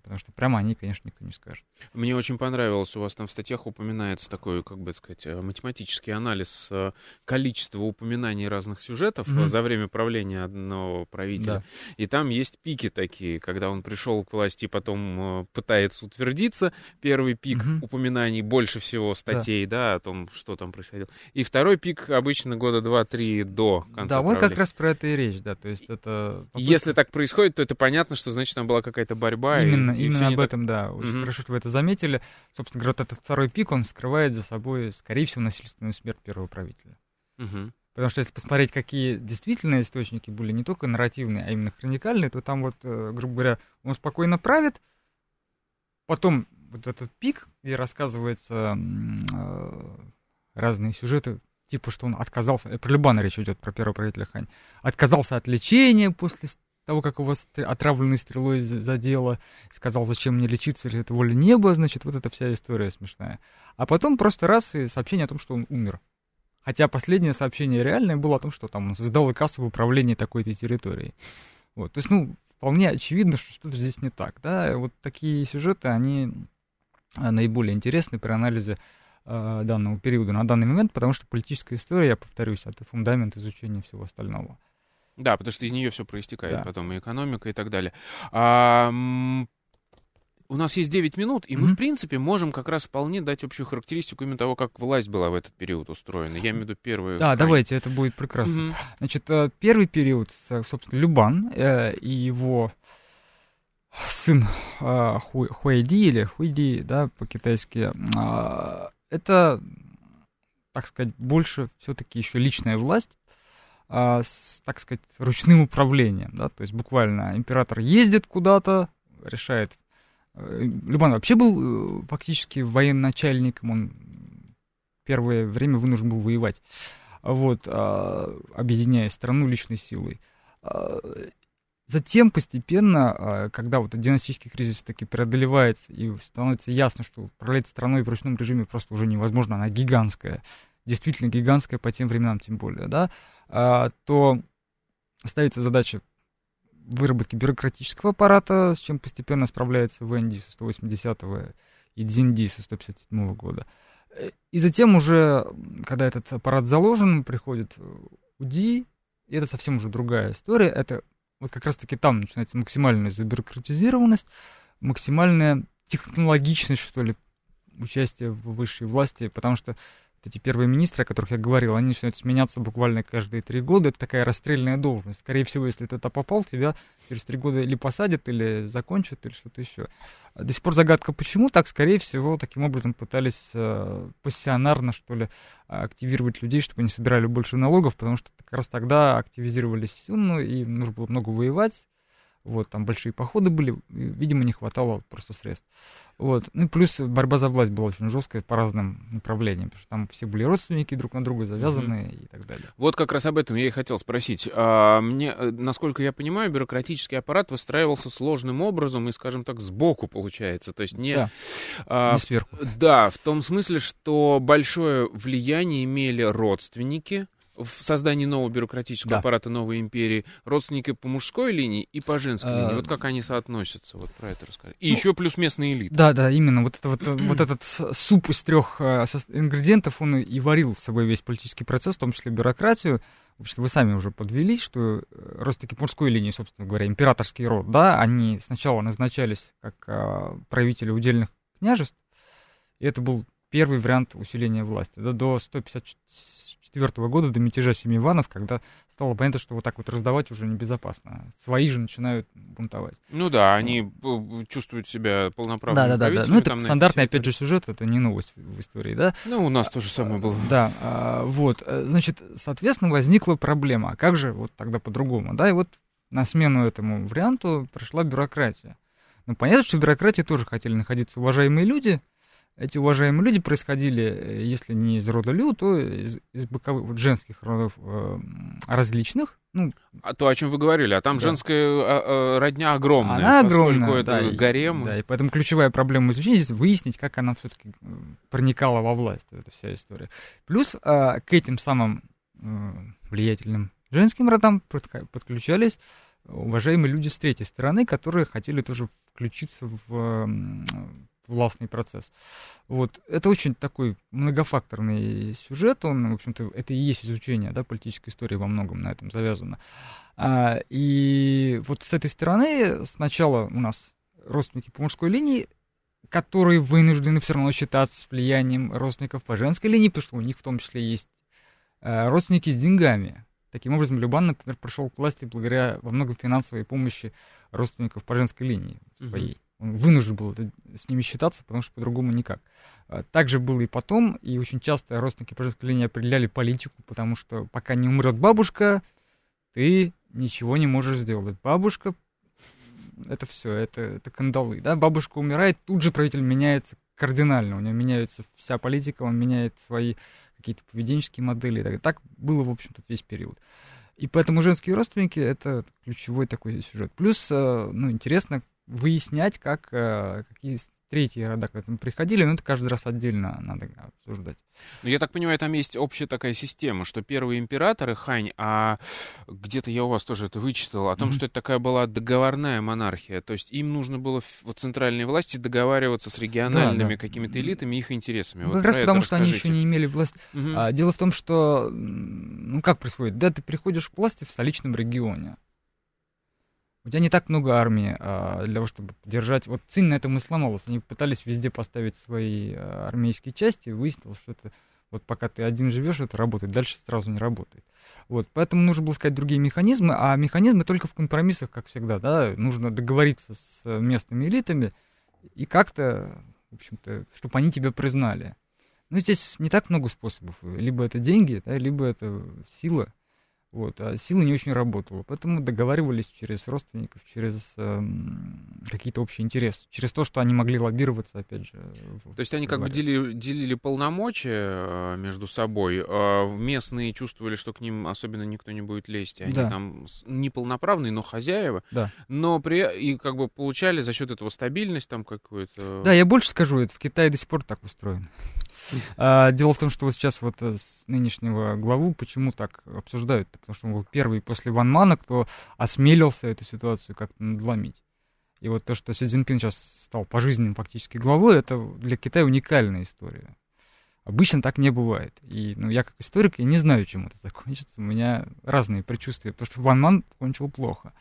потому что прямо они, конечно, никто не скажет. Мне очень понравилось, у вас там в статьях упоминается такой, как бы сказать, э, математический анализ э, количества упоминаний разных сюжетов mm-hmm. за время правления одного правителя. Да. И там есть пики такие, когда он пришел к власти и потом пытается утвердиться. Первый пик mm-hmm. упоминаний больше всего статей, да. да, о том, что там происходило. И второй пик обычно года два-три до конца Да, вот как раз про это и речь, да, то есть это... Если так происходит, то это понятно, что значит там была какая-то борьба. Именно, и, именно об этом, так... да. Очень угу. хорошо, что вы это заметили. Собственно говоря, вот этот второй пик, он скрывает за собой, скорее всего, насильственную смерть первого правителя. Угу. Потому что если посмотреть, какие действительно источники были не только нарративные, а именно хроникальные, то там вот, э, грубо говоря, он спокойно правит, потом вот этот пик, где рассказывается э, разные сюжеты, типа, что он отказался, э, про Любана речь идет, про первого правителя Хань, отказался от лечения после того, как его отравленной стрелой задело, сказал, зачем мне лечиться, это воля неба, значит, вот эта вся история смешная. А потом просто раз и сообщение о том, что он умер. Хотя последнее сообщение реальное было о том, что там он создал указ об управлении такой-то территорией. Вот, то есть, ну, вполне очевидно, что что-то здесь не так, да, вот такие сюжеты, они а, наиболее интересны при анализе э, данного периода на данный момент, потому что политическая история, я повторюсь, это фундамент изучения всего остального. Да, потому что из нее все проистекает да. потом, и экономика, и так далее. А, у нас есть 9 минут, и mm-hmm. мы, в принципе, можем как раз вполне дать общую характеристику именно того, как власть была в этот период устроена. Я имею в виду первую... Да, край... давайте, это будет прекрасно. Mm-hmm. Значит, э, первый период, собственно, Любан э, и его сын э, Хуэди, или Хуэди, да, по-китайски, это, так сказать, больше все-таки еще личная власть, а, с, так сказать, ручным управлением, да, то есть буквально император ездит куда-то, решает. Э, Любан вообще был э, фактически военачальником, он первое время вынужден был воевать, вот, а, объединяя страну личной силой. А, затем постепенно, когда вот династический кризис таки преодолевается и становится ясно, что управлять страной в ручном режиме просто уже невозможно, она гигантская, действительно гигантская по тем временам тем более, да, а, то ставится задача выработки бюрократического аппарата, с чем постепенно справляется ВНД со 180-го и ДЗИНДИ со 157 года. И затем уже, когда этот аппарат заложен, приходит УДИ, и это совсем уже другая история. Это вот как раз-таки там начинается максимальная забюрократизированность, максимальная технологичность, что ли, участия в высшей власти, потому что эти первые министры, о которых я говорил, они начинают сменяться буквально каждые три года. Это такая расстрельная должность. Скорее всего, если ты туда попал, тебя через три года или посадят, или закончат, или что-то еще. До сих пор загадка, почему так, скорее всего, таким образом пытались э, пассионарно, что ли, активировать людей, чтобы они собирали больше налогов, потому что как раз тогда активизировались сюнну, и нужно было много воевать, вот, там большие походы были, видимо, не хватало просто средств. Вот. Ну и плюс борьба за власть была очень жесткая по разным направлениям, потому что там все были родственники друг на друга завязаны mm-hmm. и так далее. Вот как раз об этом я и хотел спросить. А, мне, э, насколько я понимаю, бюрократический аппарат выстраивался сложным образом и, скажем так, сбоку получается, то есть не, да, а, не сверху. Да, в том смысле, что большое влияние имели родственники, в создании нового бюрократического да. аппарата новой империи родственники по мужской линии и по женской а... линии. Вот как они соотносятся? Вот про это расскажи. И ну, еще плюс местные элиты. Да, да, именно. Вот, это, вот, вот этот суп из трех э, ингредиентов, он и варил с собой весь политический процесс, в том числе бюрократию. В общем, вы сами уже подвели, что э, родственники мужской линии, собственно говоря, императорский род, да, они сначала назначались как а, правители удельных княжеств, и это был первый вариант усиления власти. Да, до 150 1994 года до мятежа семи Иванов, когда стало понятно, что вот так вот раздавать уже небезопасно. Свои же начинают бунтовать. Ну да, они э, чувствуют себя полноправными Да, да, да. да. Ну это стандартный, опять же, сюжет, это не новость в истории, да? Ну, у нас то же самое было. Да, а, вот. Э, значит, соответственно, возникла проблема. А как же вот тогда по-другому? Да, и вот на смену этому варианту пришла бюрократия. Ну, понятно, что в бюрократии тоже хотели находиться уважаемые люди, эти уважаемые люди происходили, э, если не из рода Лю, то из, из боковых, вот, женских родов э, различных. Ну, а то, о чем вы говорили, а там да. женская а, а, родня огромная. Она огромная, это да, гарем. И, да, и поэтому ключевая проблема изучения здесь выяснить, как она все-таки э, проникала во власть, эта вся история. Плюс а, к этим самым а, влиятельным женским родам подключались уважаемые люди с третьей стороны, которые хотели тоже включиться в властный процесс. Вот. Это очень такой многофакторный сюжет, он, в общем-то, это и есть изучение, да, политической истории во многом на этом завязано. А, и вот с этой стороны сначала у нас родственники по мужской линии, которые вынуждены все равно считаться с влиянием родственников по женской линии, потому что у них в том числе есть а, родственники с деньгами. Таким образом, Любан, например, пришел к власти благодаря во многом финансовой помощи родственников по женской линии своей. Uh-huh. Он вынужден был с ними считаться, потому что по-другому никак. А, также было и потом, и очень часто родственники по женской линии определяли политику, потому что пока не умрет бабушка, ты ничего не можешь сделать. Бабушка, это все, это, это кандалы. Да? Бабушка умирает, тут же правитель меняется кардинально. У него меняется вся политика, он меняет свои какие-то поведенческие модели. Так, так было, в общем-то, весь период. И поэтому женские родственники — это ключевой такой сюжет. Плюс, э, ну, интересно, выяснять, как, э, какие третьи рода к этому приходили, но это каждый раз отдельно надо обсуждать. Ну, я так понимаю, там есть общая такая система, что первые императоры Хань, а где-то я у вас тоже это вычитал, о том, mm-hmm. что это такая была договорная монархия, то есть им нужно было в центральной власти договариваться с региональными да, да. какими-то элитами, их интересами. Ну, вот как раз потому, что они еще не имели власти. Mm-hmm. А, дело в том, что, ну, как происходит, да, ты приходишь к власти в столичном регионе, у тебя не так много армии а, для того, чтобы держать. Вот Цинь на этом и сломалась. Они пытались везде поставить свои а, армейские части, выяснилось, что это вот пока ты один живешь, это работает, дальше сразу не работает. Вот, поэтому нужно было искать другие механизмы, а механизмы только в компромиссах, как всегда, да, нужно договориться с местными элитами и как-то, в общем-то, чтобы они тебя признали. Ну, здесь не так много способов. Либо это деньги, да, либо это сила. Вот, а сила не очень работала. Поэтому договаривались через родственников, через э, какие-то общие интересы, через то, что они могли лоббироваться, опять же. То есть они как бы делили, делили полномочия э, между собой. А местные чувствовали, что к ним особенно никто не будет лезть. Они да. там неполноправные, но хозяева. Да. Но при... и как бы получали за счет этого стабильность там какую-то. Да, я больше скажу, это в Китае до сих пор так устроено. А, дело в том, что вот сейчас вот э, с нынешнего главу почему так обсуждают? Потому что он был первый после Ван Мана, кто осмелился эту ситуацию как-то надломить. И вот то, что Си Цзиньпин сейчас стал пожизненным фактически главой, это для Китая уникальная история. Обычно так не бывает. И ну, я как историк, я не знаю, чем это закончится. У меня разные предчувствия, потому что Ван Ман кончил плохо.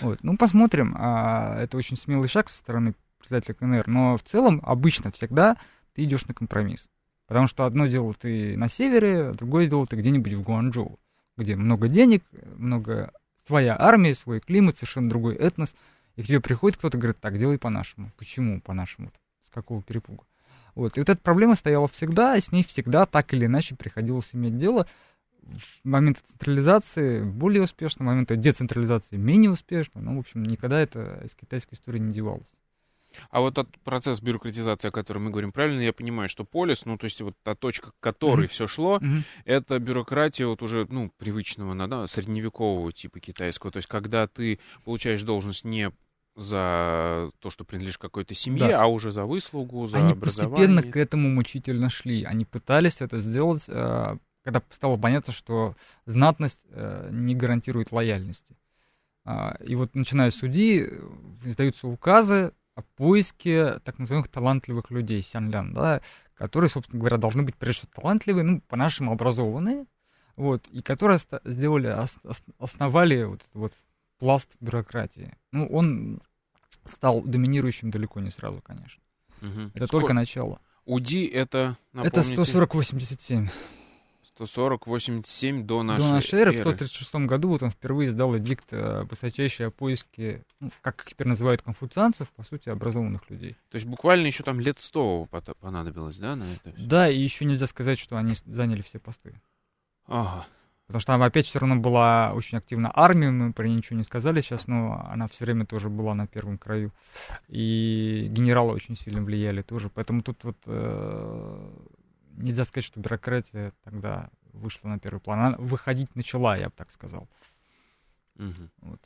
Вот. Ну, посмотрим. А, это очень смелый шаг со стороны председателя КНР, но в целом обычно всегда ты идешь на компромисс. Потому что одно дело ты на севере, а другое дело ты где-нибудь в Гуанчжоу, где много денег, много своя армия, свой климат, совершенно другой этнос. И к тебе приходит кто-то и говорит, так, делай по-нашему. Почему по-нашему? С какого перепуга? Вот. И вот эта проблема стояла всегда, и с ней всегда так или иначе приходилось иметь дело. В момент централизации более успешно, в момент децентрализации менее успешно. Ну, в общем, никогда это из китайской истории не девалось. А вот тот процесс бюрократизации, о котором мы говорим, правильно я понимаю, что полис, ну, то есть вот та точка, к которой mm-hmm. все шло, mm-hmm. это бюрократия вот уже, ну, привычного, да, средневекового типа китайского. То есть когда ты получаешь должность не за то, что принадлежишь какой-то семье, да. а уже за выслугу, за Они образование. постепенно к этому мучительно шли. Они пытались это сделать, э, когда стало понятно, что знатность э, не гарантирует лояльности. А, и вот начиная с судьи, э, издаются указы, о поиске так называемых талантливых людей, сянлян, да, которые, собственно говоря, должны быть прежде всего талантливые, ну, по-нашему образованные, вот, и которые сделали, основали вот этот вот пласт бюрократии. Ну, он стал доминирующим далеко не сразу, конечно. Угу. Это Сколько? только начало. УДИ это, напомните... Это 140-87. 140-87 до нашей, до нашей эры. эры. В 136 году вот он впервые издал эдикт, э, высочайший о поиске, ну, как теперь называют конфуцианцев, по сути, образованных людей. То есть буквально еще там лет 100 понадобилось, да, на это? Да, и еще нельзя сказать, что они заняли все посты. Ага. Потому что там опять все равно была очень активна армия, мы про нее ничего не сказали сейчас, но она все время тоже была на первом краю. И генералы очень сильно влияли тоже. Поэтому тут вот э, нельзя сказать, что бюрократия тогда вышла на первый план. Она выходить начала, я бы так сказал. Угу. Вот.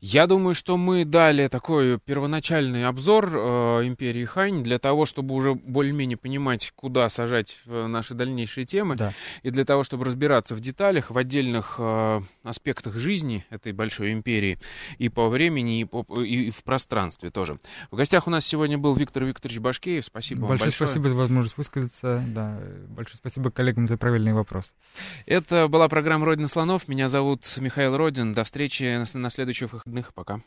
Я думаю, что мы дали такой первоначальный обзор э, империи Хань для того, чтобы уже более-менее понимать, куда сажать наши дальнейшие темы, Да. и для того, чтобы разбираться в деталях, в отдельных э, аспектах жизни этой большой империи, и по времени, и, по, и в пространстве тоже. В гостях у нас сегодня был Виктор Викторович Башкеев. Спасибо большое вам большое. спасибо за возможность высказаться. Да, большое спасибо коллегам за правильный вопрос. Это была программа «Родина слонов». Меня зовут Михаил Родин. До встречи на следующих выходных. Пока.